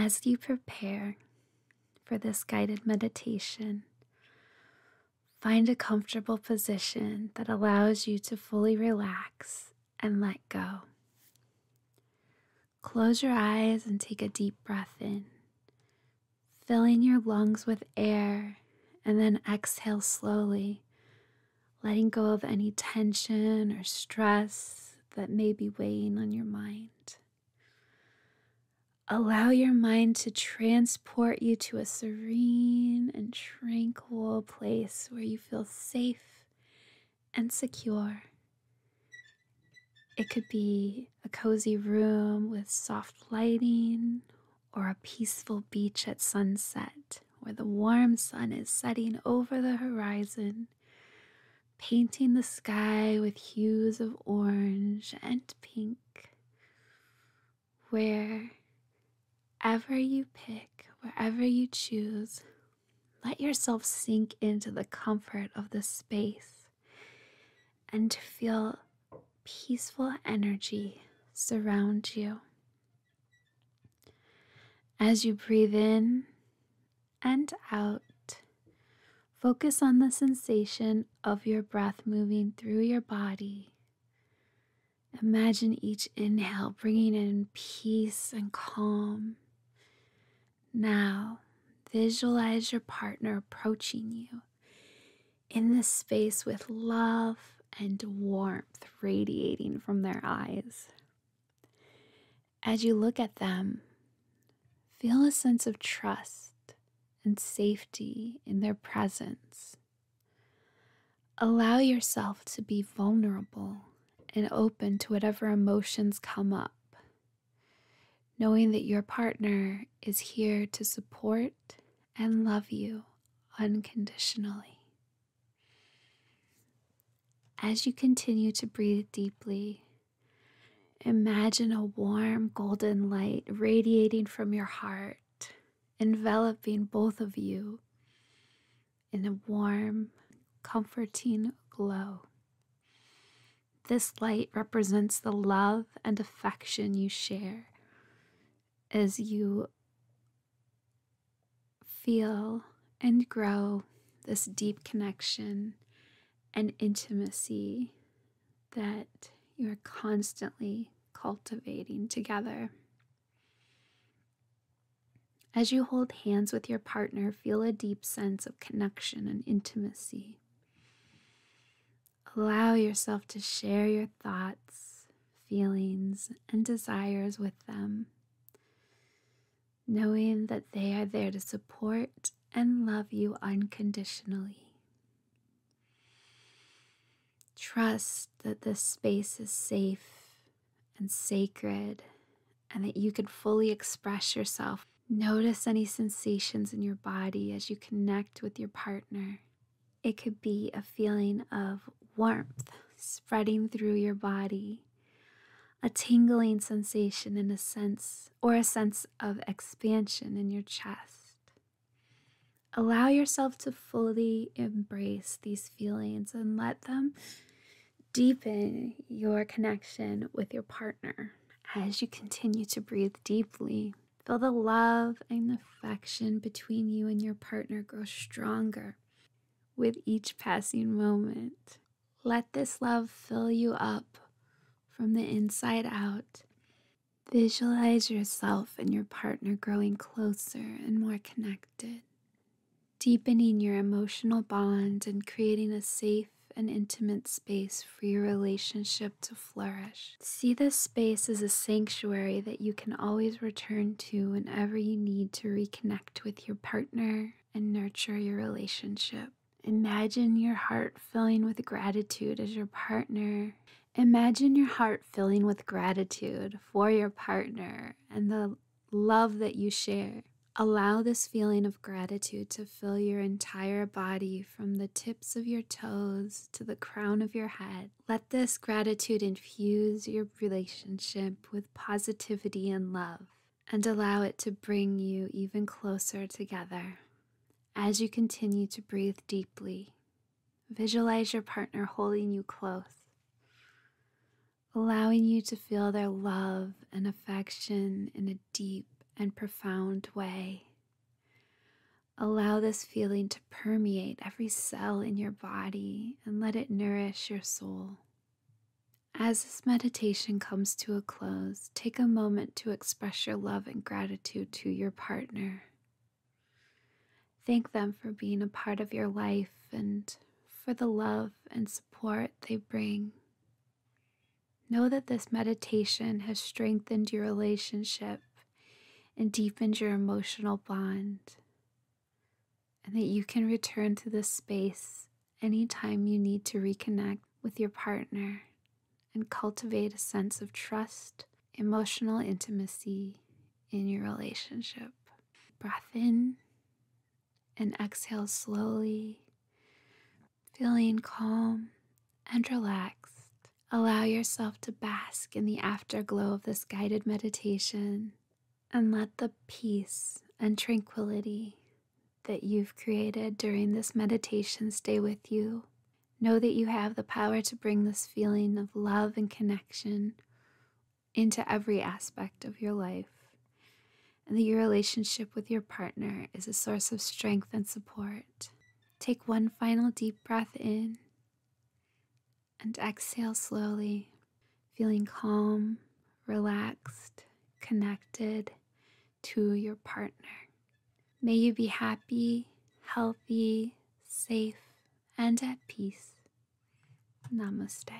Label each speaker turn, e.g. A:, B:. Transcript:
A: As you prepare for this guided meditation, find a comfortable position that allows you to fully relax and let go. Close your eyes and take a deep breath in, filling your lungs with air, and then exhale slowly, letting go of any tension or stress that may be weighing on your mind. Allow your mind to transport you to a serene and tranquil place where you feel safe and secure. It could be a cozy room with soft lighting or a peaceful beach at sunset where the warm sun is setting over the horizon, painting the sky with hues of orange and pink. Where wherever you pick, wherever you choose, let yourself sink into the comfort of the space and to feel peaceful energy surround you. As you breathe in and out, focus on the sensation of your breath moving through your body. Imagine each inhale bringing in peace and calm now, visualize your partner approaching you in this space with love and warmth radiating from their eyes. As you look at them, feel a sense of trust and safety in their presence. Allow yourself to be vulnerable and open to whatever emotions come up knowing that your partner is here to support and love you unconditionally. As you continue to breathe deeply, imagine a warm golden light radiating from your heart, enveloping both of you in a warm, comforting glow. This light represents the love and affection you share as you feel and grow this deep connection and intimacy that you are constantly cultivating together. As you hold hands with your partner, feel a deep sense of connection and intimacy. Allow yourself to share your thoughts, feelings, and desires with them knowing that they are there to support and love you unconditionally. Trust that this space is safe and sacred and that you can fully express yourself. Notice any sensations in your body as you connect with your partner. It could be a feeling of warmth spreading through your body a tingling sensation in a sense or a sense of expansion in your chest. Allow yourself to fully embrace these feelings and let them deepen your connection with your partner as you continue to breathe deeply. Feel the love and affection between you and your partner grow stronger with each passing moment. Let this love fill you up from the inside out. Visualize yourself and your partner growing closer and more connected, deepening your emotional bond and creating a safe and intimate space for your relationship to flourish. See this space as a sanctuary that you can always return to whenever you need to reconnect with your partner and nurture your relationship. Imagine your heart filling with gratitude as your partner Imagine your heart filling with gratitude for your partner and the love that you share. Allow this feeling of gratitude to fill your entire body from the tips of your toes to the crown of your head. Let this gratitude infuse your relationship with positivity and love and allow it to bring you even closer together. As you continue to breathe deeply, visualize your partner holding you close allowing you to feel their love and affection in a deep and profound way. Allow this feeling to permeate every cell in your body and let it nourish your soul. As this meditation comes to a close, take a moment to express your love and gratitude to your partner. Thank them for being a part of your life and for the love and support they bring. Know that this meditation has strengthened your relationship and deepened your emotional bond, and that you can return to this space anytime you need to reconnect with your partner and cultivate a sense of trust, emotional intimacy in your relationship. Breath in and exhale slowly, feeling calm and relaxed. Allow yourself to bask in the afterglow of this guided meditation and let the peace and tranquility that you've created during this meditation stay with you Know that you have the power to bring this feeling of love and connection into every aspect of your life, and that your relationship with your partner is a source of strength and support. Take one final deep breath in and exhale slowly, feeling calm, relaxed, connected to your partner. May you be happy, healthy, safe and at peace. Namaste.